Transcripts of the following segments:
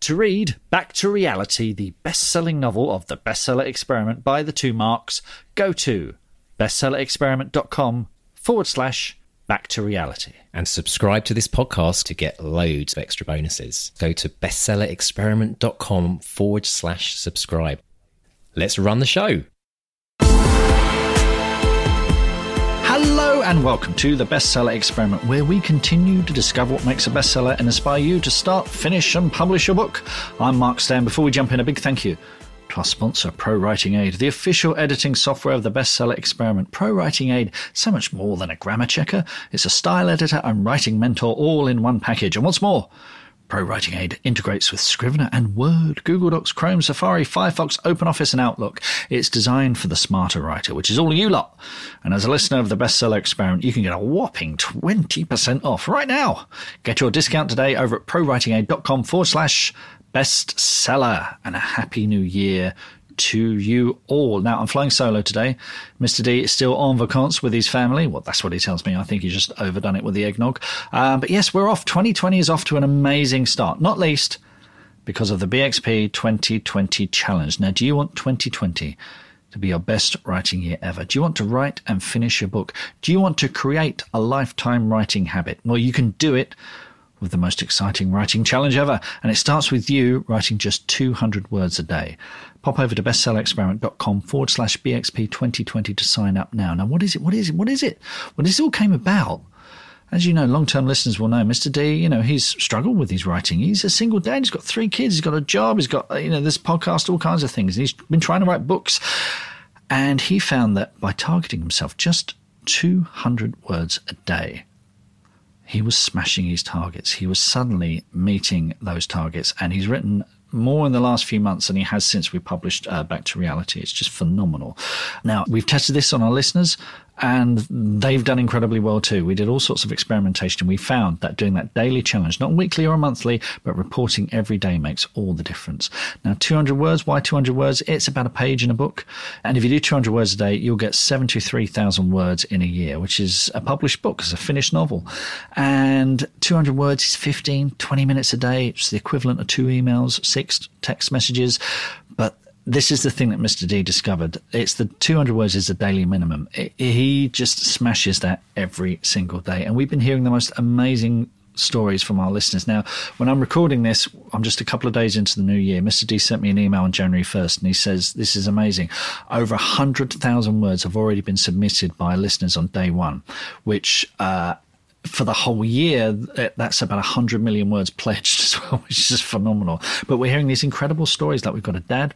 To read Back to Reality, the best selling novel of the bestseller experiment by the two marks, go to bestsellerexperiment.com forward slash back to reality. And subscribe to this podcast to get loads of extra bonuses. Go to bestsellerexperiment.com forward slash subscribe. Let's run the show. And welcome to the Bestseller Experiment, where we continue to discover what makes a bestseller and inspire you to start, finish, and publish your book. I'm Mark Stay. Before we jump in, a big thank you to our sponsor, Pro Writing Aid, the official editing software of the bestseller experiment. Pro Writing Aid, so much more than a grammar checker. It's a style editor and writing mentor all in one package. And what's more, Pro Writing Aid integrates with Scrivener and Word, Google Docs, Chrome, Safari, Firefox, OpenOffice, and Outlook. It's designed for the smarter writer, which is all you lot. And as a listener of the bestseller experiment, you can get a whopping 20% off right now. Get your discount today over at prowritingaid.com forward slash bestseller and a happy new year to you all. Now, I'm flying solo today. Mr. D is still en vacances with his family. Well, that's what he tells me. I think he's just overdone it with the eggnog. Um, but yes, we're off. 2020 is off to an amazing start, not least because of the BXP 2020 challenge. Now, do you want 2020? to be your best writing year ever? Do you want to write and finish your book? Do you want to create a lifetime writing habit? Well, you can do it with the most exciting writing challenge ever. And it starts with you writing just 200 words a day. Pop over to bestsellerexperiment.com forward slash BXP 2020 to sign up now. Now, what is it? What is it? What is it? Well, this all came about. As you know, long term listeners will know, Mr. D, you know, he's struggled with his writing. He's a single dad. He's got three kids. He's got a job. He's got, you know, this podcast, all kinds of things. He's been trying to write books. And he found that by targeting himself just 200 words a day, he was smashing his targets. He was suddenly meeting those targets. And he's written more in the last few months than he has since we published uh, Back to Reality. It's just phenomenal. Now, we've tested this on our listeners and they've done incredibly well too. We did all sorts of experimentation. We found that doing that daily challenge, not weekly or monthly, but reporting every day makes all the difference. Now, 200 words, why 200 words? It's about a page in a book. And if you do 200 words a day, you'll get 73,000 words in a year, which is a published book, it's a finished novel. And 200 words is 15, 20 minutes a day. It's the equivalent of two emails, six text messages. But this is the thing that Mr. D discovered. It's the 200 words is the daily minimum. It, he just smashes that every single day. And we've been hearing the most amazing stories from our listeners. Now, when I'm recording this, I'm just a couple of days into the new year. Mr. D sent me an email on January 1st and he says, This is amazing. Over 100,000 words have already been submitted by listeners on day one, which, uh, for the whole year, that's about 100 million words pledged as well, which is just phenomenal. But we're hearing these incredible stories like we've got a dad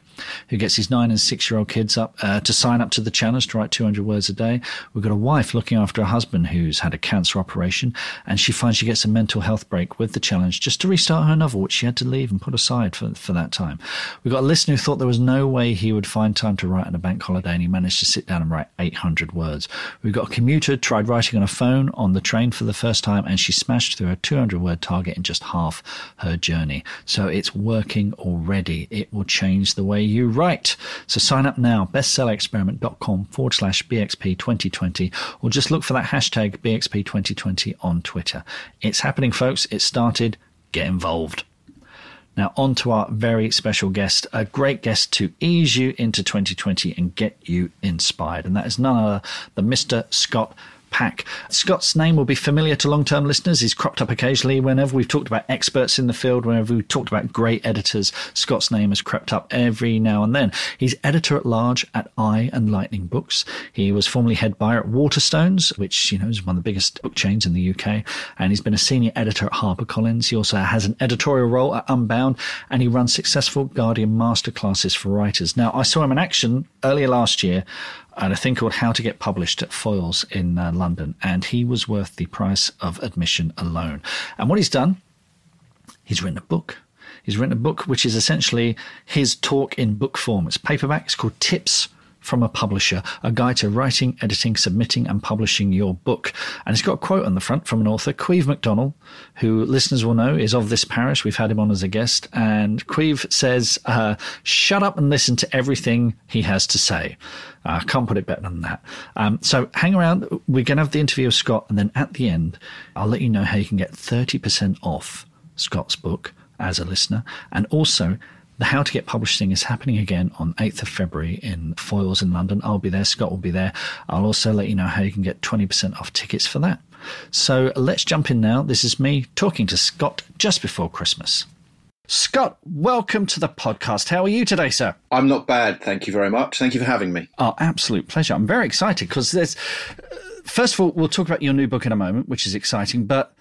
who gets his nine and six year old kids up uh, to sign up to the challenge to write 200 words a day. We've got a wife looking after a husband who's had a cancer operation and she finds she gets a mental health break with the challenge just to restart her novel, which she had to leave and put aside for, for that time. We've got a listener who thought there was no way he would find time to write on a bank holiday and he managed to sit down and write 800 words. We've got a commuter tried writing on a phone on the train for the the first time and she smashed through her 200 word target in just half her journey. So it's working already. It will change the way you write. So sign up now, bestsellerexperiment.com forward slash BXP 2020, or just look for that hashtag BXP 2020 on Twitter. It's happening, folks. It started. Get involved. Now, on to our very special guest, a great guest to ease you into 2020 and get you inspired. And that is none other than Mr. Scott pack. Scott's name will be familiar to long term listeners. He's cropped up occasionally whenever we've talked about experts in the field, whenever we've talked about great editors. Scott's name has crept up every now and then. He's editor at large at Eye and Lightning Books. He was formerly head buyer at Waterstones, which, you know, is one of the biggest book chains in the UK. And he's been a senior editor at HarperCollins. He also has an editorial role at Unbound and he runs successful Guardian masterclasses for writers. Now, I saw him in action earlier last year and a thing called How to Get Published at Foyles in uh, London, and he was worth the price of admission alone. And what he's done, he's written a book. He's written a book which is essentially his talk in book form. It's paperback. It's called Tips from a publisher, a guide to writing, editing, submitting, and publishing your book. And it's got a quote on the front from an author, Queeve McDonald, who listeners will know is of this parish. We've had him on as a guest. And Queeve says, uh, shut up and listen to everything he has to say. I uh, can't put it better than that. Um, so hang around. We're going to have the interview with Scott. And then at the end, I'll let you know how you can get 30% off Scott's book as a listener. And also, the How to Get Published thing is happening again on 8th of February in Foyles in London. I'll be there. Scott will be there. I'll also let you know how you can get 20% off tickets for that. So let's jump in now. This is me talking to Scott just before Christmas. Scott, welcome to the podcast. How are you today, sir? I'm not bad. Thank you very much. Thank you for having me. Oh, absolute pleasure. I'm very excited because there's, uh, first of all, we'll talk about your new book in a moment, which is exciting, but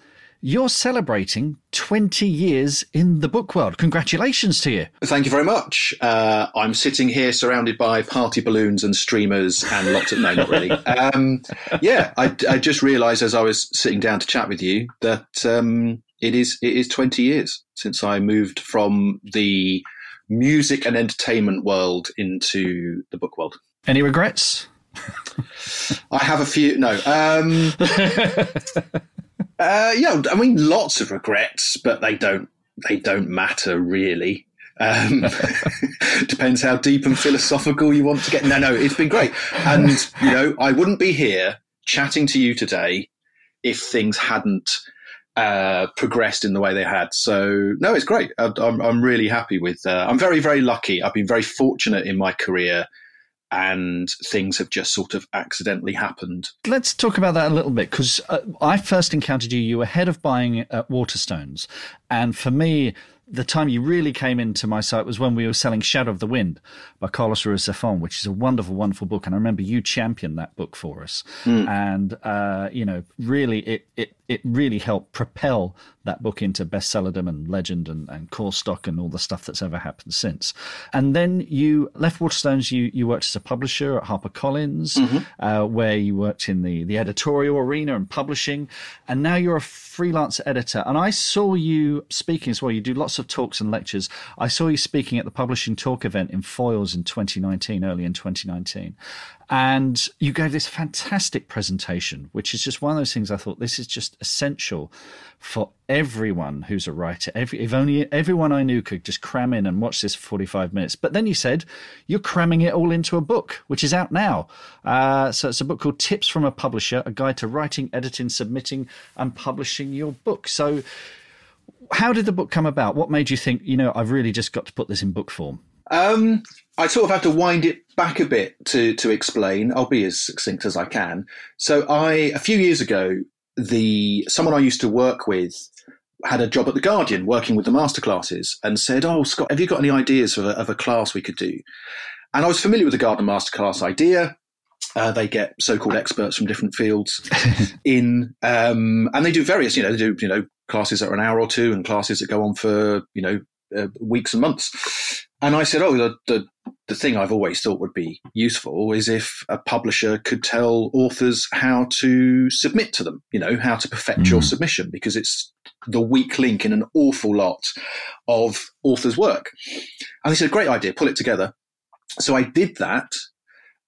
you're celebrating 20 years in the book world. Congratulations to you. Thank you very much. Uh, I'm sitting here surrounded by party balloons and streamers and lots of, no, not really. Um, yeah, I, I just realized as I was sitting down to chat with you that um, it is it is 20 years since I moved from the music and entertainment world into the book world. Any regrets? I have a few. No. Um, uh, yeah, I mean, lots of regrets, but they don't they don't matter really. Um, depends how deep and philosophical you want to get. No, no, it's been great, and you know, I wouldn't be here chatting to you today if things hadn't uh, progressed in the way they had. So no, it's great. I, I'm I'm really happy with. Uh, I'm very very lucky. I've been very fortunate in my career and things have just sort of accidentally happened. Let's talk about that a little bit because uh, I first encountered you. You were head of buying at Waterstones, and for me, the time you really came into my sight was when we were selling Shadow of the Wind by Carlos Ruiz Zafón, which is a wonderful, wonderful book. And I remember you championed that book for us. Mm. And, uh, you know, really, it, it, it really helped propel that book into bestsellerdom and legend and, and core stock and all the stuff that's ever happened since. And then you left Waterstones, you, you worked as a publisher at HarperCollins, mm-hmm. uh, where you worked in the, the editorial arena and publishing. And now you're a freelance editor. And I saw you speaking as well. You do lots of talks and lectures. I saw you speaking at the Publishing Talk event in Foyles in 2019, early in 2019. And you gave this fantastic presentation, which is just one of those things I thought this is just essential for everyone who's a writer. Every, if only everyone I knew could just cram in and watch this for 45 minutes. But then you said you're cramming it all into a book, which is out now. Uh, so it's a book called Tips from a Publisher, a guide to writing, editing, submitting, and publishing your book. So, how did the book come about? What made you think, you know, I've really just got to put this in book form? Um, I sort of have to wind it back a bit to to explain. I'll be as succinct as I can. So I a few years ago, the someone I used to work with had a job at the Guardian working with the masterclasses and said, "Oh, Scott, have you got any ideas of a, of a class we could do?" And I was familiar with the Guardian masterclass idea. Uh, they get so-called experts from different fields in, um, and they do various. You know, they do you know classes that are an hour or two, and classes that go on for you know uh, weeks and months. And I said, oh, the, the, the thing I've always thought would be useful is if a publisher could tell authors how to submit to them, you know, how to perfect mm. your submission, because it's the weak link in an awful lot of authors' work. And they said, great idea, pull it together. So I did that.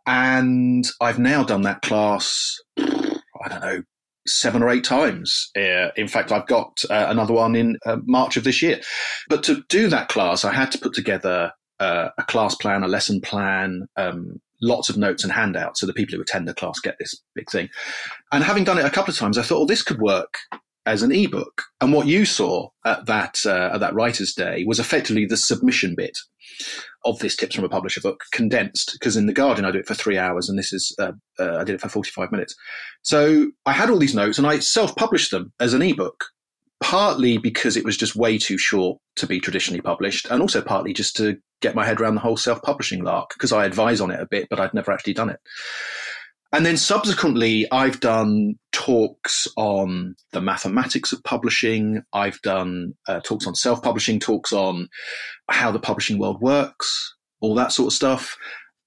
And I've now done that class, I don't know, seven or eight times. Uh, in fact, I've got uh, another one in uh, March of this year. But to do that class, I had to put together uh, a class plan, a lesson plan, um, lots of notes and handouts so the people who attend the class get this big thing. And having done it a couple of times, I thought, well, this could work as an ebook. And what you saw at that uh, at that writers' day was effectively the submission bit of this tips from a publisher book condensed because in the Guardian I do it for three hours and this is uh, uh, I did it for forty five minutes. So I had all these notes and I self published them as an ebook. Partly because it was just way too short to be traditionally published, and also partly just to get my head around the whole self publishing lark because I advise on it a bit, but I'd never actually done it. And then subsequently, I've done talks on the mathematics of publishing. I've done uh, talks on self publishing, talks on how the publishing world works, all that sort of stuff.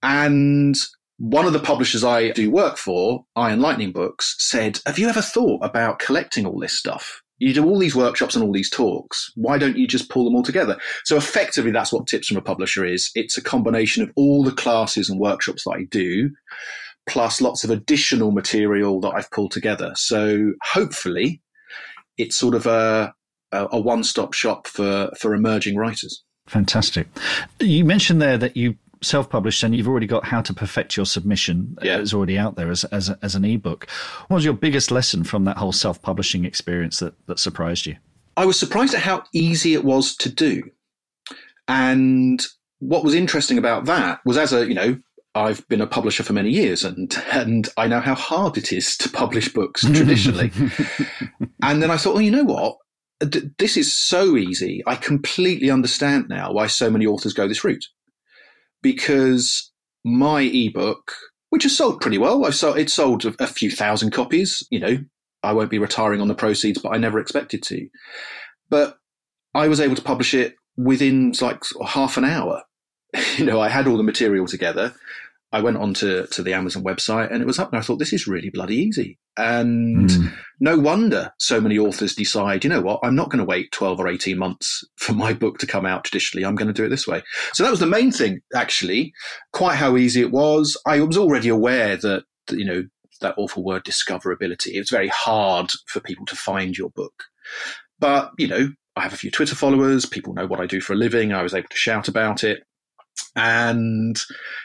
And one of the publishers I do work for, Eye and Lightning Books, said, Have you ever thought about collecting all this stuff? You do all these workshops and all these talks. Why don't you just pull them all together? So effectively, that's what Tips from a Publisher is. It's a combination of all the classes and workshops that I do plus lots of additional material that I've pulled together. So hopefully, it's sort of a, a one stop shop for, for emerging writers. Fantastic. You mentioned there that you self-published and you've already got how to perfect your submission uh, yeah. is already out there as, as, as an ebook what was your biggest lesson from that whole self-publishing experience that, that surprised you I was surprised at how easy it was to do. And what was interesting about that was as a, you know, I've been a publisher for many years and and I know how hard it is to publish books traditionally. and then I thought, well, you know what? This is so easy. I completely understand now why so many authors go this route. Because my ebook, which has sold pretty well, I've sold it sold a, a few thousand copies, you know, I won't be retiring on the proceeds, but I never expected to. But I was able to publish it within like half an hour. you know, I had all the material together. I went onto to the Amazon website and it was up and I thought this is really bloody easy. And mm. no wonder so many authors decide, you know what, I'm not going to wait 12 or 18 months for my book to come out traditionally. I'm going to do it this way. So that was the main thing, actually, quite how easy it was. I was already aware that, you know, that awful word discoverability. It's very hard for people to find your book. But, you know, I have a few Twitter followers. People know what I do for a living. I was able to shout about it. And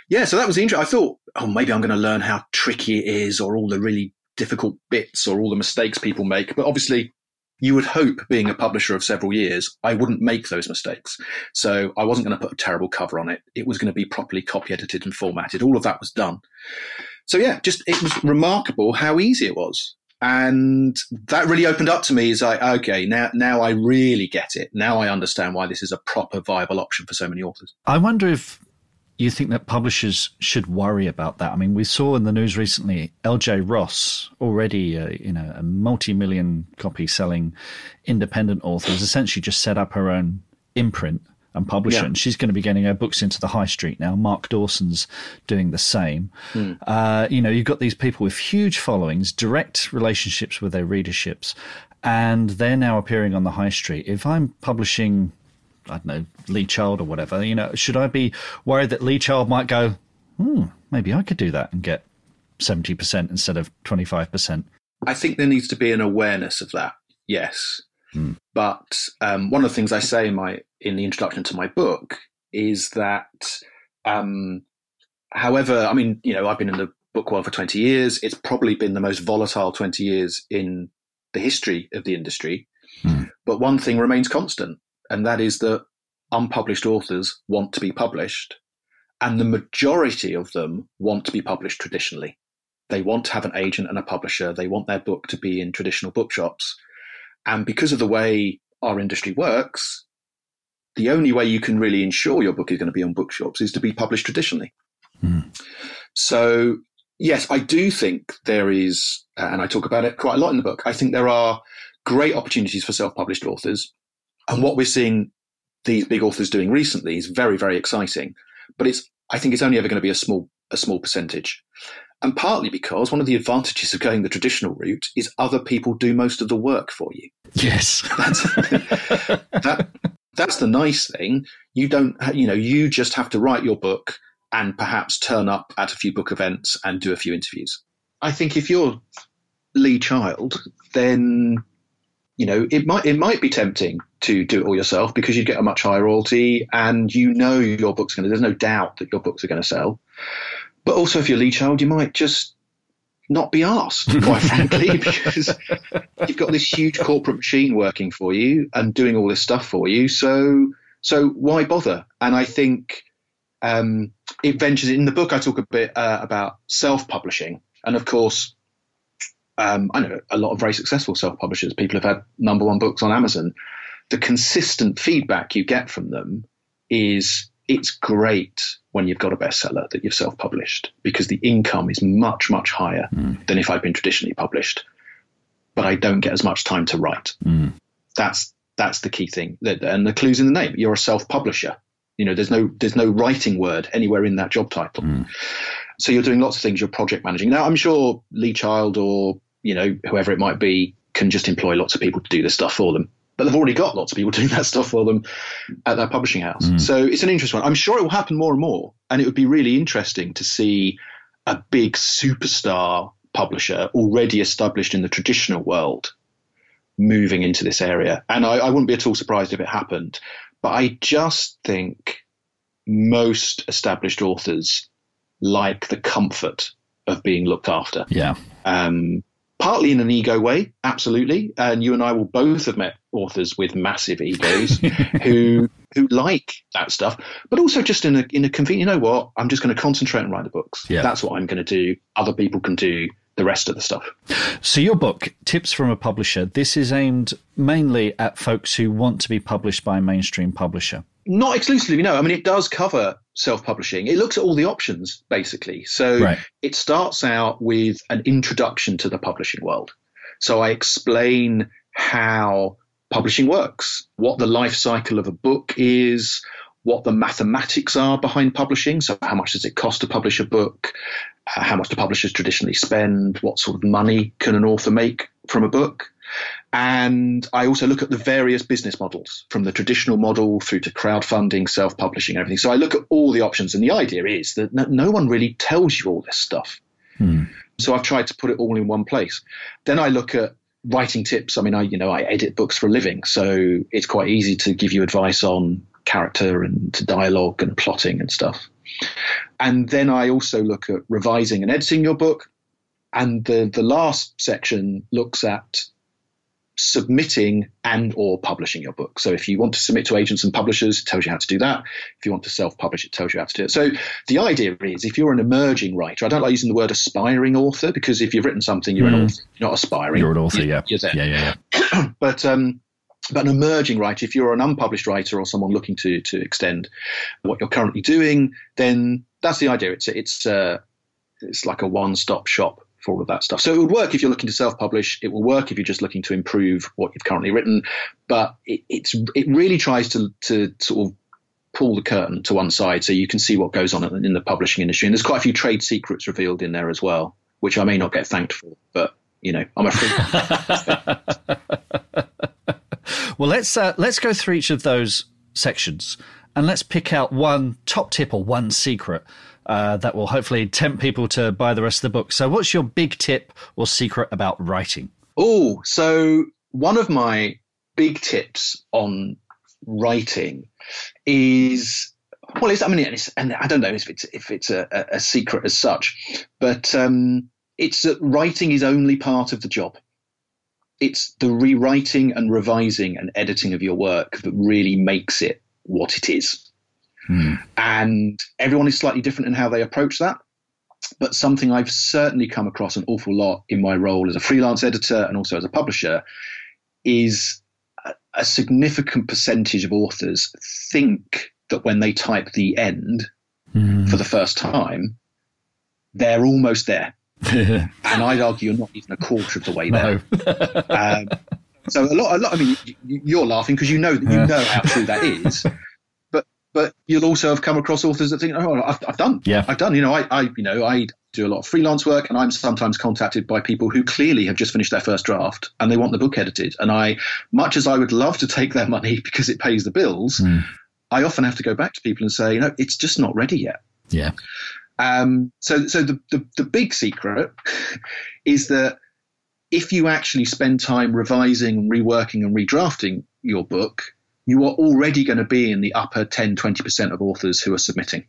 yeah, so that was interesting. I thought, oh, maybe I'm going to learn how tricky it is or all the really difficult bits or all the mistakes people make. But obviously, you would hope, being a publisher of several years, I wouldn't make those mistakes. So I wasn't going to put a terrible cover on it. It was going to be properly copy edited and formatted. All of that was done. So yeah, just it was remarkable how easy it was. And that really opened up to me as like okay, now, now I really get it. Now I understand why this is a proper viable option for so many authors. I wonder if you think that publishers should worry about that? I mean, we saw in the news recently L.J. Ross, already uh, you know a multi-million copy selling independent author, has essentially just set up her own imprint and publisher. Yeah. And she's going to be getting her books into the high street now. Mark Dawson's doing the same. Mm. Uh, you know, you've got these people with huge followings, direct relationships with their readerships, and they're now appearing on the high street. If I'm publishing, I don't know, Lee Child or whatever, you know, should I be worried that Lee Child might go, hmm, maybe I could do that and get 70% instead of 25%? I think there needs to be an awareness of that. Yes. Mm. But um, one of the things I say in my in the introduction to my book is that, um, however, I mean, you know, I've been in the book world for twenty years. It's probably been the most volatile twenty years in the history of the industry. Mm. But one thing remains constant, and that is that unpublished authors want to be published, and the majority of them want to be published traditionally. They want to have an agent and a publisher. They want their book to be in traditional bookshops. And because of the way our industry works, the only way you can really ensure your book is going to be on bookshops is to be published traditionally. Mm. So, yes, I do think there is, and I talk about it quite a lot in the book, I think there are great opportunities for self published authors. And what we're seeing these big authors doing recently is very, very exciting. But it's, I think it's only ever going to be a small, a small percentage and partly because one of the advantages of going the traditional route is other people do most of the work for you. Yes, that's that. That's the nice thing. You don't, you know, you just have to write your book and perhaps turn up at a few book events and do a few interviews. I think if you're Lee Child, then you know it might it might be tempting to do it all yourself because you'd get a much higher royalty and you know your book's going to. There's no doubt that your books are going to sell. But also, if you're Lee Child, you might just not be asked, quite frankly, because you've got this huge corporate machine working for you and doing all this stuff for you. So, so why bother? And I think um, it ventures in the book. I talk a bit uh, about self-publishing, and of course, um, I know a lot of very successful self-publishers. People have had number one books on Amazon. The consistent feedback you get from them is it's great when you've got a bestseller that you've self published because the income is much, much higher mm. than if I'd been traditionally published. But I don't get as much time to write. Mm. That's that's the key thing. And the clue's in the name. You're a self publisher. You know, there's no there's no writing word anywhere in that job title. Mm. So you're doing lots of things. You're project managing. Now I'm sure Lee Child or you know whoever it might be can just employ lots of people to do this stuff for them but they've already got lots of people doing that stuff for them at their publishing house. Mm. So it's an interesting one. I'm sure it will happen more and more, and it would be really interesting to see a big superstar publisher already established in the traditional world moving into this area. And I, I wouldn't be at all surprised if it happened. But I just think most established authors like the comfort of being looked after. Yeah. Um, partly in an ego way, absolutely. And you and I will both have met authors with massive egos who who like that stuff, but also just in a in a convenient. You know what? I'm just going to concentrate and write the books. Yeah. That's what I'm going to do. Other people can do the rest of the stuff. So your book, Tips from a Publisher, this is aimed mainly at folks who want to be published by a mainstream publisher. Not exclusively, no. I mean, it does cover self-publishing. It looks at all the options basically. So Right. it starts out with an introduction to the publishing world. So I explain how publishing works, what the life cycle of a book is, what the mathematics are behind publishing. So how much does it cost to publish a book? Uh, how much do publishers traditionally spend? What sort of money can an author make from a book? And I also look at the various business models from the traditional model through to crowdfunding, self publishing, everything. So I look at all the options. And the idea is that no, one really tells you all this stuff. Hmm. So I've tried to put it all in one place. Then I look at writing tips. I mean, I, you know, I edit books for a living. So it's quite easy to give you advice on character and dialogue and plotting and stuff. And then I also look at revising and editing your book. And the, the last section looks at submitting and or publishing your book. So if you want to submit to agents and publishers, it tells you how to do that. If you want to self-publish, it tells you how to do it. So the idea is if you're an emerging writer, I don't like using the word aspiring author because if you've written something, you're an author, you're not aspiring. You're an author, You're- yeah. You're Yeah, yeah, yeah. but um, but an emerging writer, if you're an unpublished writer or someone looking to to extend what you're currently doing, then that's the idea. It's it's uh, it's like a one stop shop for all of that stuff. So it would work if you're looking to self publish. It will work if you're just looking to improve what you've currently written. But it, it's it really tries to to sort of pull the curtain to one side so you can see what goes on in the publishing industry. And there's quite a few trade secrets revealed in there as well, which I may not get thanked for, but you know, I'm a free. Well, let's uh, let's go through each of those sections and let's pick out one top tip or one secret uh, that will hopefully tempt people to buy the rest of the book. So, what's your big tip or secret about writing? Oh, so one of my big tips on writing is well, it's, I mean, it's, and I don't know if it's if it's a, a- secret as such, but um, it's that writing is only part of the job. It's the rewriting and revising and editing of your work that really makes it what it is. And everyone is slightly different in how they approach that but something I've certainly come across an awful lot in my role as a freelance editor and also as a publisher is a, significant percentage of authors think that when they type the end for the first time, they're almost there. and I'd argue you're not even a quarter of the way there. Um, so a lot, a lot. I mean, you're laughing because you know that you know how true that is. But you'll also have come across authors that think, oh, I've, I've done, Yeah. I've done. You know, I, I you know I do a lot of freelance work, and I'm sometimes contacted by people who clearly have just finished their first draft and they want the book edited. And I, much as I would love to take their money because it pays the bills, I often have to go back to people and say, you know, it's just not ready yet. Yeah. Um, so, so the, the, the big secret is that if you actually spend time revising, reworking, and redrafting your book, you are already going to be in the upper 10, 20% of authors who are submitting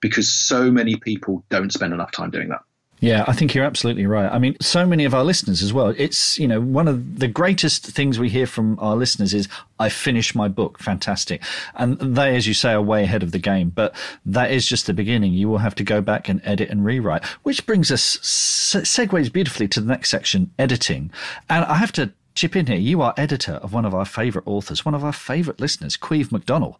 because so many people don't spend enough time doing that. Yeah, I think you're absolutely right. I mean, so many of our listeners as well. It's, you know, one of the greatest things we hear from our listeners is, I finished my book. Fantastic. And they, as you say, are way ahead of the game. But that is just the beginning. You will have to go back and edit and rewrite, which brings us, se- segues beautifully to the next section, editing. And I have to chip in here. You are editor of one of our favorite authors, one of our favorite listeners, Queeve McDonnell.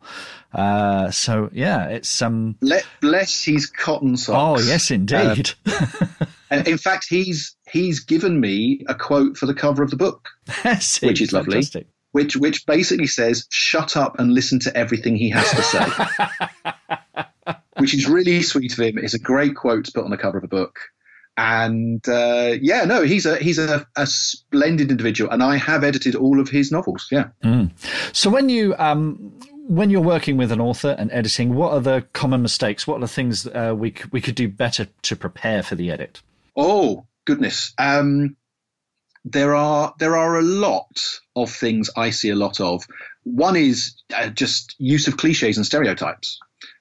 Uh, so yeah, it's, um, Let bless his cotton socks. oh, yes, indeed. And in fact, he's he's given me a quote for the cover of the book. Yes, Which is lovely. fantastic. which which basically says shut up and listen to everything he has to say which is really sweet of him it's a great quote to put on the cover of a book and uh, yeah no he's a he's a, a splendid individual and i have edited all of his novels yeah. So when you um, when you're working with an author and editing, what are the common mistakes? What are the things uh, we c- we could do better to prepare for the edit? oh goodness. Um, there are there are a lot of things i see a lot of. One is uh, just use of cliches and stereotypes.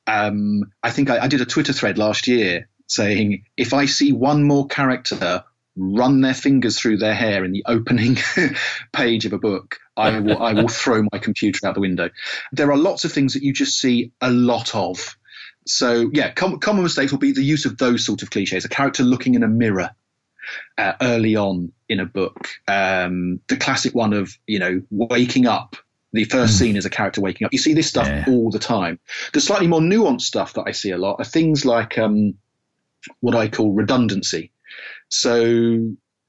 Um, i think I, I did a twitter thread last year saying if i see one more character run their fingers through their hair in the opening page of a book, I will, I will throw my computer out the window. There are lots of things that you just see a lot of. So, yeah, com- common mistakes will be the use of those sort of cliches. A character looking in a mirror uh, early on in a book. Um, the classic one of, you know, waking up. The first mm. scene is a character waking up. You see this stuff yeah. all the time. The slightly more nuanced stuff that I see a lot are things like um, what I call redundancy. So,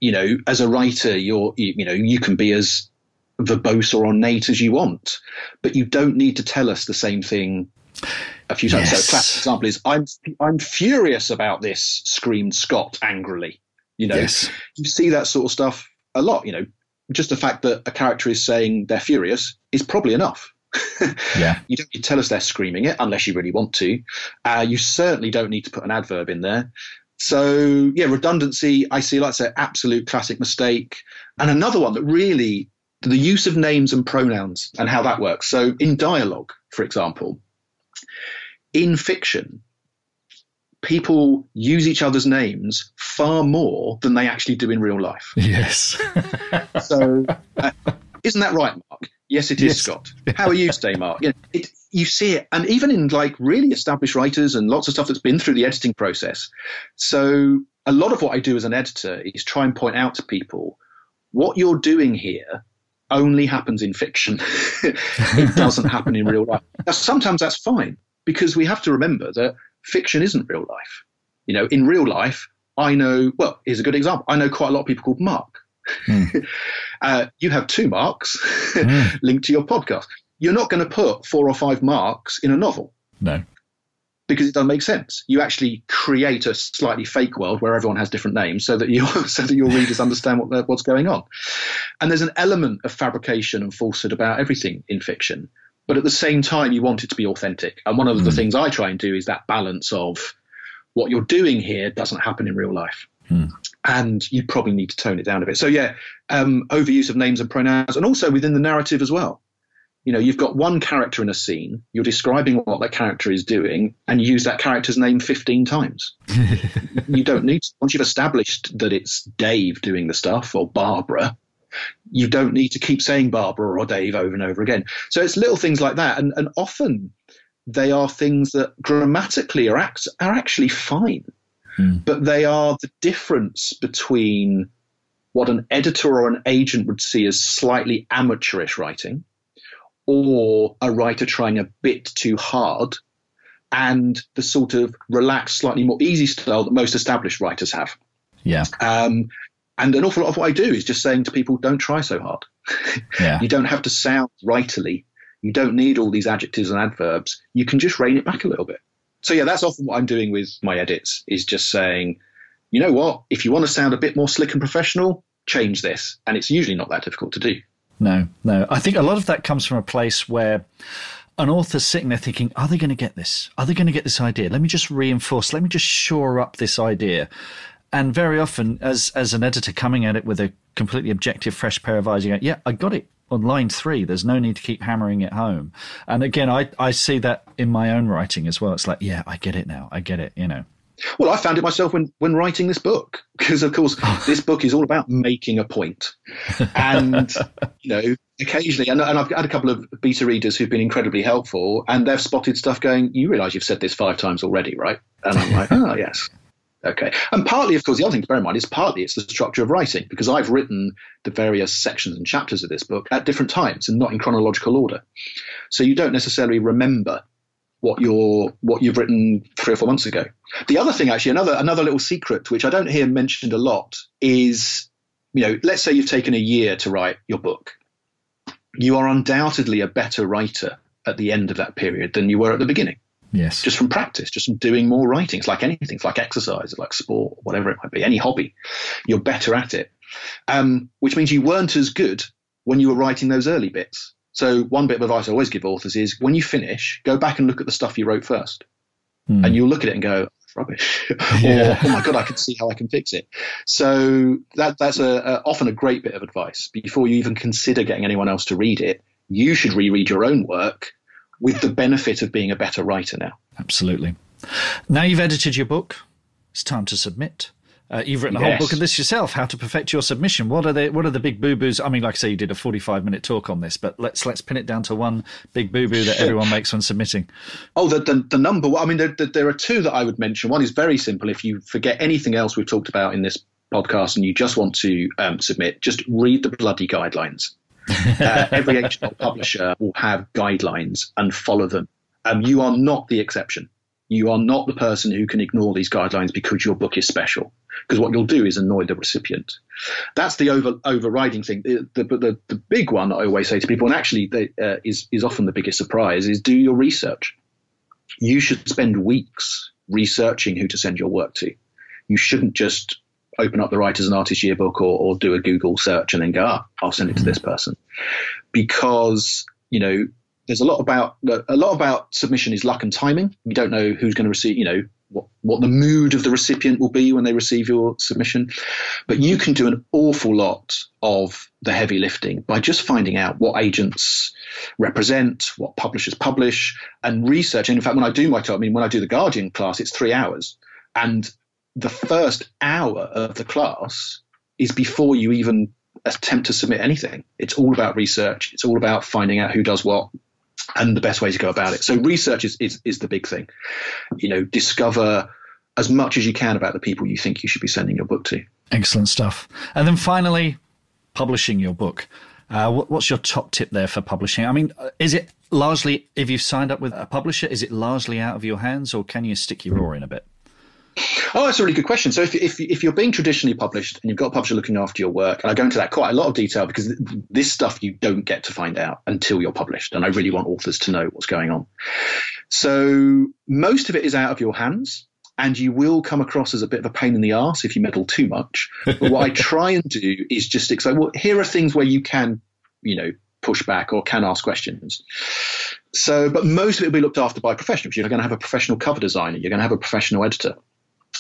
you know, as a writer, you're, you, you know, you can be as verbose or ornate as you want, but you don't need to tell us the same thing a few times. Yes. So, classic example is I'm I'm furious about this. Screamed Scott angrily. You know, yes. you see that sort of stuff a lot. You know, just the fact that a character is saying they're furious is probably enough. Yeah, you don't need to tell us they're screaming it unless you really want to. Uh, you certainly don't need to put an adverb in there. So yeah, redundancy. I see, like I say, absolute classic mistake. And another one that really the use of names and pronouns and how that works. So in dialogue, for example, in fiction, people use each other's names far more than they actually do in real life. Yes. so, uh, isn't that right, Mark? Yes, it is, yes. Scott. How are you today, Mark? Yeah, it, you see it, and even in like really established writers and lots of stuff that's been through the editing process. So, a lot of what I do as an editor is try and point out to people what you're doing here only happens in fiction. it doesn't happen in real life. Now, sometimes that's fine because we have to remember that fiction isn't real life. You know, in real life, I know, well, here's a good example. I know quite a lot of people called Mark. Mm. uh, you have two marks mm. linked to your podcast. You're not going to put four or five marks in a novel. No because it doesn't make sense. You actually create a slightly fake world where everyone has different names, so that you so that your readers understand what what's going on. And there's an element of fabrication and falsehood about everything in fiction, but at the same time, you want it to be authentic. And one of mm. the hmm. things I try and do is that balance of what you're doing here doesn't happen in real life. Mm. And you probably need to tone it down a bit. So yeah, um, overuse of names and pronouns, and also within the narrative as well you know, you've got one character in a scene, you're describing what that character is doing, and you use that character's name 15 times. you don't need to, once you've established that it's Dave doing the stuff or Barbara, you don't need to keep saying Barbara or Dave over and over again. So it's little things like that. And, and often they are things that grammatically are, act, are actually fine, mm. but they are the difference between what an editor or an agent would see as slightly amateurish writing or a writer trying a bit too hard and the sort of relaxed, slightly more easy style that most established writers have. Yeah. Um, and an awful lot of what I do is just saying to people, don't try so hard. Yeah. you don't have to sound writerly. You don't need all these adjectives and adverbs. You can just rein it back a little bit. So yeah, that's often what I'm doing with my edits is just saying, you know what? If you want to sound a bit more slick and professional, change this. And it's usually not that difficult to do. No, no. I think a lot of that comes from a place where an author's sitting there thinking, are they going to get this? Are they going to get this idea? Let me just reinforce, let me just shore up this idea. And very often, as as an editor coming at it with a completely objective, fresh pair of eyes, you go, yeah, I got it on line three. There's no need to keep hammering it home. And again, I, I see that in my own writing as well. It's like, yeah, I get it now. I get it, you know. Well, I found it myself when, when writing this book, because of course oh. this book is all about making a point. And, you know, occasionally, and, and, I've had a couple of beta readers who've been incredibly helpful and they've spotted stuff going, you realize you've said this five times already, right? And I'm like, oh, yes. Okay. And partly, of course, the other thing to bear in mind is partly it's the structure of writing, because I've written the various sections and chapters of this book at different times and not in chronological order. So you don't necessarily remember what you're what you've written three or four months ago. The other thing, actually, another another little secret which I don't hear mentioned a lot is, you know, let's say you've taken a year to write your book. You are undoubtedly a better writer at the end of that period than you were at the beginning. Yes. Just from practice, just from doing more writing. It's like anything. It's like exercise, like sport, whatever it might be, any hobby. You're better at it. Um, which means you weren't as good when you were writing those early bits. So one bit of advice I always give authors is when you finish, go back and look at the stuff you wrote first. Mm. And you'll look at it and go, rubbish. or, oh my God, I can see how I can fix it. So that, that's a, a, often a great bit of advice. Before you even consider getting anyone else to read it, you should reread your own work with the benefit of being a better writer now. Absolutely. Now you've edited your book, it's time to submit. Uh, you've written a yes. whole book of this yourself. How to perfect your submission. What are the what are the big boo boos? I mean, like I say, you did a forty five minute talk on this, but let's let's pin it down to one big boo boo that everyone makes when submitting. Oh, the the, the number. I mean, there, there are two that I would mention. One is very simple. If you forget anything else we've talked about in this podcast and you just want to um, submit, just read the bloody guidelines. uh, every HTML publisher will have guidelines and follow them. Um, you are not the exception. You are not the person who can ignore these guidelines because your book is special. Because what you'll do is annoy the recipient. That's the over, overriding thing. The, the, the, the, big one I always say to people, and actually they, uh, is, is often the biggest surprise, is do your research. You should spend weeks researching who to send your work to. You shouldn't just open up the Writers and Artists Yearbook or, or do a Google search and then go, ah, I'll send it to this person. Because, you know, there's a lot about a lot about submission is luck and timing. You don't know who's going to receive, you know, what, what the mood of the recipient will be when they receive your submission. But you can do an awful lot of the heavy lifting by just finding out what agents represent, what publishers publish, and research. And in fact, when I do my talk, I mean, when I do the Guardian class, it's three hours. And the first hour of the class is before you even attempt to submit anything. It's all about research. It's all about finding out who does what, and the best way to go about it. So research is, is, is the big thing. You know, discover as much as you can about the people you think you should be sending your book to. Excellent stuff. And then finally, publishing your book. Uh, what, what's your top tip there for publishing? I mean, is it largely, if you've signed up with a publisher, is it largely out of your hands or can you stick your oar in a bit? Oh, that's a really good question. So if, if, if you're being traditionally published and you've got a publisher looking after your work, and I go into that quite a lot of detail because this stuff you don't get to find out until you're published. And I really want authors to know what's going on. So most of it is out of your hands and you will come across as a bit of a pain in the ass if you meddle too much. But what I try and do is just explain, well, here are things where you can, you know, push back or can ask questions. So, but most of it will be looked after by professionals. You're going to have a professional cover designer. You're going to have a professional editor.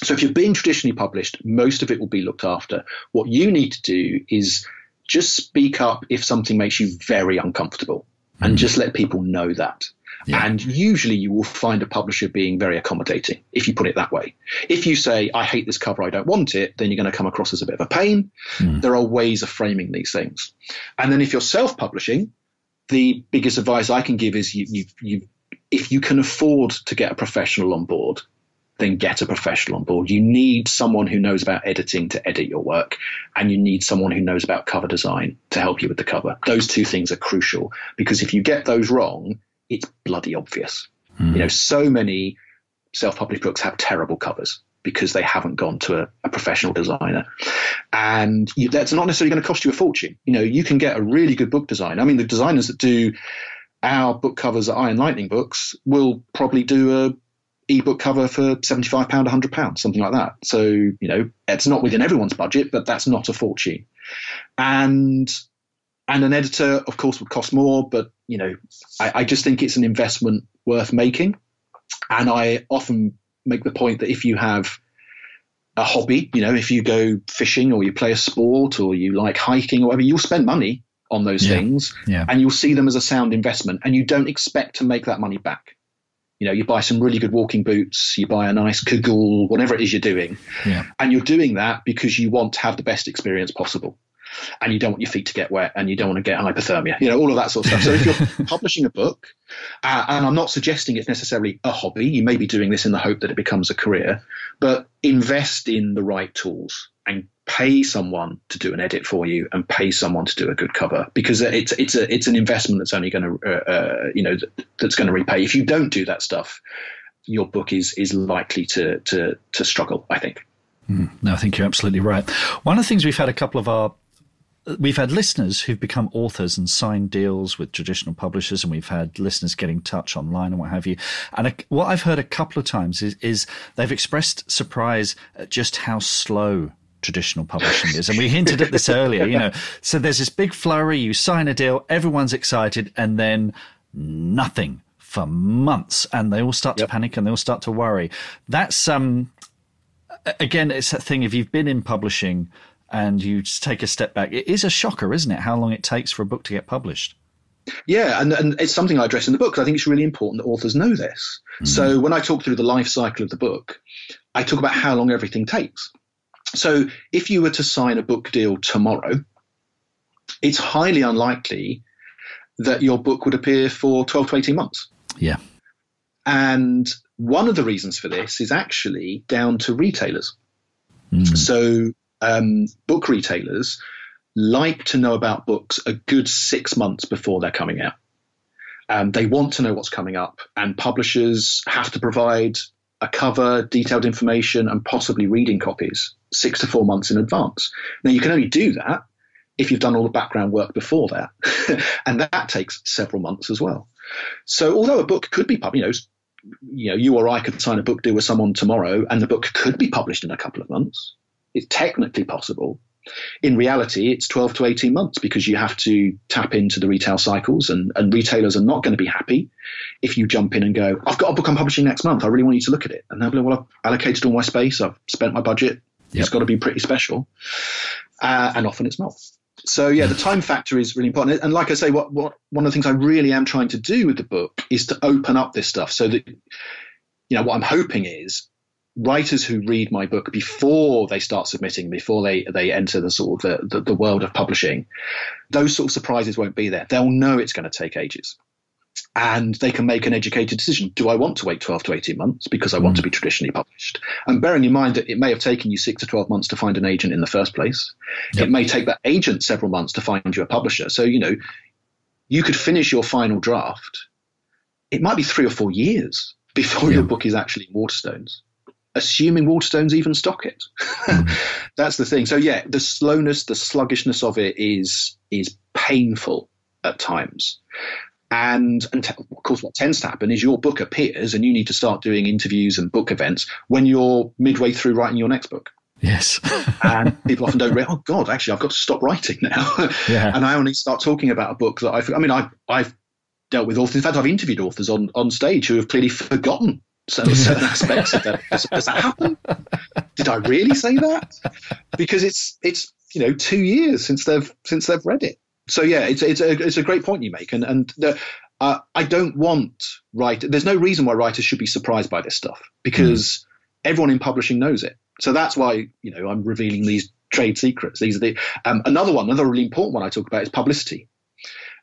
So if you're being traditionally published, most of it will be looked after. What you need to do is just speak up if something makes you very uncomfortable and mm. just let people know that. Yeah. And usually you will find a publisher being very accommodating if you put it that way. If you say, I hate this cover, I don't want it, then you're going to come across as a bit of a pain. Mm. There are ways of framing these things. And then if you're self publishing, the biggest advice I can give is you, you, you, if you can afford to get a professional on board, then get a professional on board. You need someone who knows about editing to edit your work, and you need someone who knows about cover design to help you with the cover. Those two things are crucial because if you get those wrong, it's bloody obvious. Mm. You know, so many self-published books have terrible covers because they haven't gone to a, a professional designer, and you, that's not necessarily going to cost you a fortune. You know, you can get a really good book design. I mean, the designers that do our book covers at Eye and Lightning Books will probably do a ebook cover for £75, £100, something like that. So, you know, it's not within everyone's budget, but that's not a fortune. And and an editor, of course, would cost more, but you know, I, I just think it's an investment worth making. And I often make the point that if you have a hobby, you know, if you go fishing or you play a sport or you like hiking or whatever, you'll spend money on those yeah. things yeah. and you'll see them as a sound investment and you don't expect to make that money back you know, you buy some really good walking boots, you buy a nice Kagul, whatever it is you're doing. Yeah. And you're doing that because you want to have the best experience possible. And you don't want your feet to get wet and you don't want to get hypothermia, you know, all of that sort of stuff. So if you're publishing a book, uh, and I'm not suggesting it's necessarily a hobby, you may be doing this in the hope that it becomes a career, but invest in the right tools and pay someone to do an edit for you and pay someone to do a good cover because it's it's a it's an investment that's only going to uh, uh, you know that's going to repay. If you don't do that stuff, your book is is likely to to to struggle. I think. Mm, no, I think you're absolutely right. One of the things we've had a couple of our we've had listeners who've become authors and signed deals with traditional publishers, and we've had listeners getting touch online and what have you. And what I've heard a couple of times is, is they've expressed surprise at just how slow traditional publishing is. And we hinted at this earlier, you know. So there's this big flurry, you sign a deal, everyone's excited, and then nothing for months. And they all start yep. to panic and they all start to worry. That's, um, again, it's that thing if you've been in publishing and you take a step back, it is a shocker, isn't it? How long it takes for a book to get published. Yeah, and, and it's something I address in the book because I think it's really important that authors know this. Mm. So when I talk through the life cycle of the book, I talk about how long everything takes. So if you were to sign a book deal tomorrow, it's highly unlikely that your book would appear for 12 to 18 months. Yeah. And one of the reasons for this is actually down to retailers. Mm. So, um, book retailers like to know about books a good six months before they're coming out. Um, they want to know what's coming up, and publishers have to provide a cover, detailed information, and possibly reading copies six to four months in advance. Now, you can only do that if you've done all the background work before that, and that takes several months as well. So, although a book could be published, you know, you know, you or I could sign a book deal with someone tomorrow, and the book could be published in a couple of months. It's technically possible, in reality, it's 12 to 18 months because you have to tap into the retail cycles, and, and retailers are not going to be happy if you jump in and go, I've got a book I'm publishing next month. I really want you to look at it. And they'll be like, well, I've allocated all my space, I've spent my budget. Yep. It's got to be pretty special. Uh, and often it's not. So yeah, the time factor is really important. And like I say, what, what one of the things I really am trying to do with the book is to open up this stuff so that you know what I'm hoping is writers who read my book before they start submitting, before they, they enter the sort of the, the, the world of publishing, those sort of surprises won't be there. They'll know it's going to take ages and they can make an educated decision. Do I want to wait 12 to 18 months because I want to be mm. traditionally published? And bearing in mind that it may have taken you six to 12 months to find an agent in the first place. Yep. It may take that agent several months to find you a publisher. So, you know, you could finish your final draft. It might be three or four years before your book is actually in Waterstones assuming Waterstones even stock it. Mm. That's the thing. So yeah, the slowness, the sluggishness of it is is painful at times. And, and t- of course, what tends to happen is your book appears and you need to start doing interviews and book events when you're midway through writing your next book. Yes. and people often don't realize, oh God, actually, I've got to stop writing now. Yeah. and I only start talking about a book that I, I mean, I, I've dealt with authors. In fact, I've interviewed authors on, on stage who have clearly forgotten certain, certain aspects of that. Does, does, that happen? Did I really say that? Because it's it's you know two years since they've since they've read it. So yeah, it's it's a it's a great point you make, and and the, uh, I don't want write. There's no reason why writers should be surprised by this stuff because mm. everyone in publishing knows it. So that's why you know I'm revealing these trade secrets. These are the um, another one, another really important one I talk about is publicity,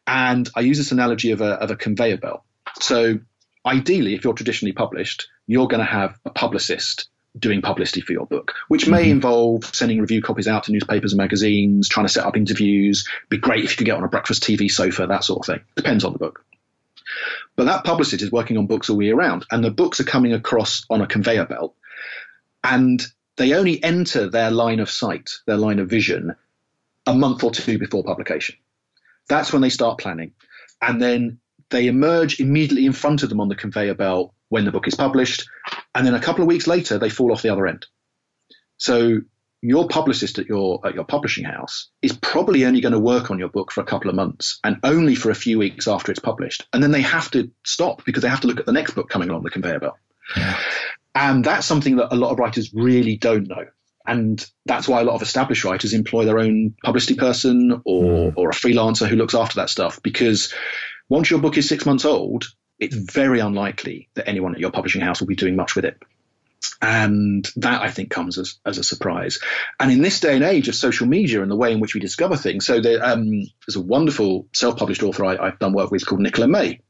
and I use this analogy of a of a conveyor belt. So ideally, if you're traditionally published, you're going to have a publicist doing publicity for your book, which may mm-hmm. involve sending review copies out to newspapers and magazines, trying to set up interviews. Be great if you could get on a breakfast TV sofa, that sort of thing. Depends on the book. But that publicist is working on books all year round, and the books are coming across on a conveyor belt, and they only enter their line of sight, their line of vision, a month or two before publication. That's when they start planning. And then they emerge immediately in front of them on the conveyor belt when the book is published, and then a couple of weeks later they fall off the other end. So your publicist at your at your publishing house is probably only going to work on your book for a couple of months and only for a few weeks after it's published, and then they have to stop because they have to look at the next book coming along the conveyor belt. Yeah. And that's something that a lot of writers really don't know. And that's why a lot of established writers employ their own publicity person or, mm. or a freelancer who looks after that stuff because once your book is six months old, it's very unlikely that anyone at your publishing house will be doing much with it. And that I think comes as, as a surprise. And in this day and age of social media and the way in which we discover things, so there, um, there's a wonderful self-published author I, have done work with called Nicola May.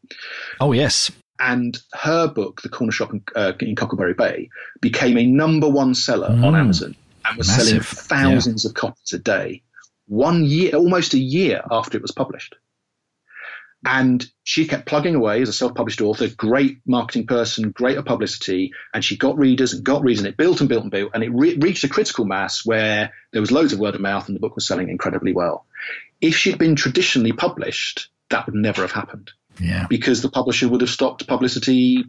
Oh yes. And her book, The Corner Shop in, uh, in Cockleberry Bay, became a number one seller mm. on Amazon and was Massive. selling thousands yeah. of copies a day. One year, almost a year after it was published. And she kept plugging away as a self-published author, great marketing person, great at publicity, and she got readers and got readers, and it built and built and built, and it re- reached a critical mass where there was loads of word of mouth, and the book was selling incredibly well. If she'd been traditionally published, that would never have happened. Yeah. Because the publisher would have stopped publicity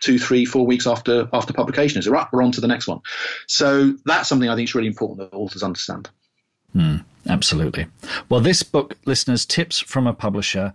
two, three, four weeks after after publication. It's right, we're on to the next one. So that's something I think is really important that authors understand. Mm, absolutely. Well, this book, listeners, tips from a publisher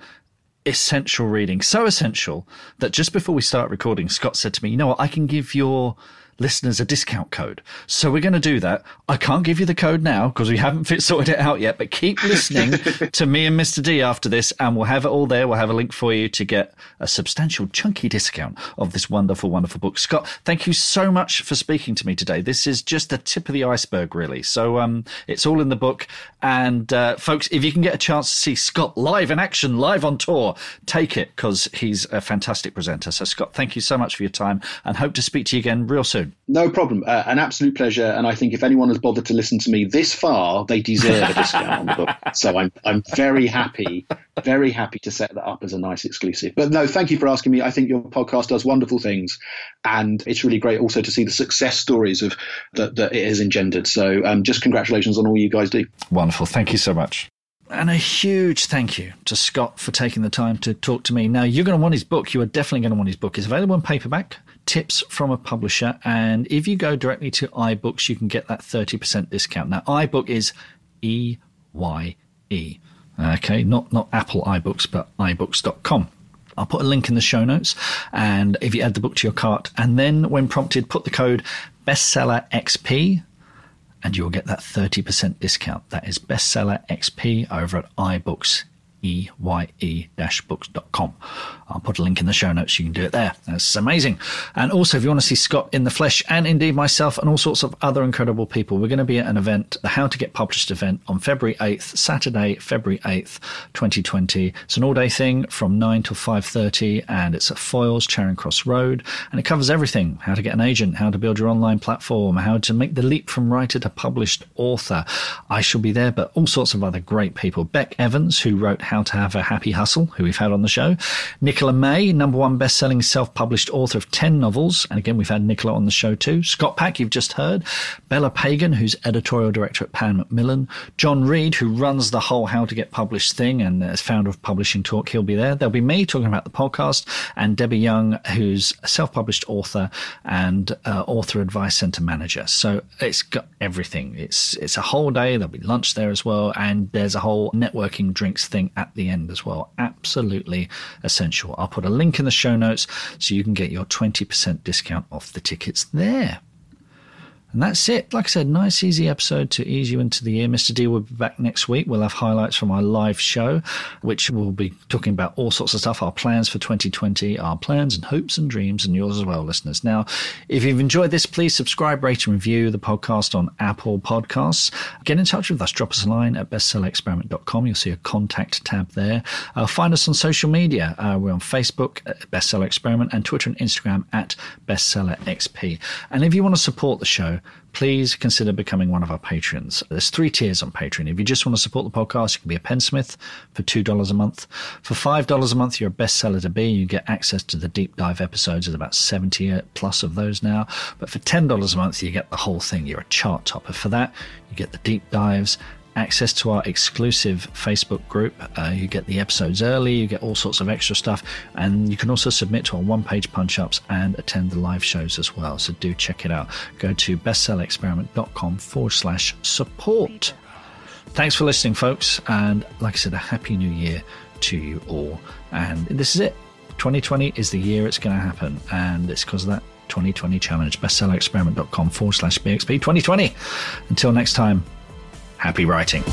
essential reading. So essential that just before we start recording, Scott said to me, You know what? I can give your listeners a discount code. So we're going to do that. I can't give you the code now because we haven't fit sorted it out yet, but keep listening to me and Mr. D after this and we'll have it all there. We'll have a link for you to get a substantial chunky discount of this wonderful, wonderful book. Scott, thank you so much for speaking to me today. This is just the tip of the iceberg, really. So, um, it's all in the book. And, uh, folks, if you can get a chance to see Scott live in action, live on tour, take it because he's a fantastic presenter. So, Scott, thank you so much for your time and hope to speak to you again real soon. No problem. Uh, an absolute pleasure. And I think if anyone has bothered to listen to me this far, they deserve a discount on the book. So I'm, I'm very happy, very happy to set that up as a nice exclusive. But no, thank you for asking me. I think your podcast does wonderful things. And it's really great also to see the success stories of that, that it has engendered. So um, just congratulations on all you guys do. Wonderful. Thank you so much. And a huge thank you to Scott for taking the time to talk to me. Now, you're going to want his book. You are definitely going to want his book. It's available in paperback, tips from a publisher. And if you go directly to Eye Books, you can get that 30% discount. Now, Eye Book is E Y E. Okay, not, not Apple iBooks, but eye-books.com. I'll put a link in the show notes. And if you add the book to your cart, and then when prompted, put the code bestseller XP and you'll get that 30% discount. That is bestseller XP over at Eye Books eye-books.com. I'll put a link in the show notes. You can do it there. That's amazing. And also, if you want to see Scott in the flesh and indeed myself and all sorts of other incredible people, we're going to be at an event, the How to Get Published event on February 8th, Saturday, February 8th, 2020. It's an all-day thing from 9 till 5.30 and it's at Foyles, Charing Cross Road. And it covers everything. How to get an agent, how to build your online platform, how to make the leap from writer to published author. I shall be there, but all sorts of other great people. Bec Evans, who wrote How to Have a Happy Hustle, who we've had on the show. Nicola May, number one best-selling self-published author of 10 novels. And again, we've had Nicola on the show too. Scott Pack, you've just heard. Bella Pagan, who's editorial director at Pan Macmillan. Jon Reed, who runs the whole How to Get Published thing and is founder of Publishing Talk. He'll be there. There'll be me talking about the podcast and Debbie Young, who's a self-published author and uh, author advice center manager. So it's got everything. It's, it's a whole day. There'll be lunch there as well. And there's a whole networking drinks thing at the end as well. Absolutely essential. I'll put a link in the show notes so you can get your 20% discount off the tickets there. And that's it. Like I said, nice, easy episode to ease you into the year. Mr. D will be back next week. We'll have highlights from our live show, which we'll be talking about all sorts of stuff, our plans for 2020, our plans and hopes and dreams, and yours as well, listeners. Now, if you've enjoyed this, please subscribe, rate, and review the podcast on Apple Podcasts. Get in touch with us. Drop us a line at bestsellerexperiment.com. You'll see a contact tab there. Uh, find us on social media. Uh, we're on Facebook at Bestseller Experiment and Twitter and Instagram at Bestseller XP. And if you want to support the show, please consider becoming one of our patrons. There's three tiers on Patreon. If you just want to support the podcast, you can be a pensmith for $2 a month. For $5 a month, you're a bestseller to be. You get access to the deep dive episodes. There's about 70 plus of those now. But for $10 a month, you get the whole thing. You're a chart topper. For that, you get the deep dives access to our exclusive Facebook group. Uh, you get the episodes early, you get all sorts of extra stuff, and you can also submit to our one page punch ups and attend the live shows as well. So do check it out. Go to bestsellerexperiment.com forward slash support. Thanks for listening, folks. And like I said, a happy new year to you all. And this is it. 2020 is the year it's going to happen. And it's because of that 2020 challenge. Bestsellerexperiment.com forward slash BXP 2020. Until next time, happy writing.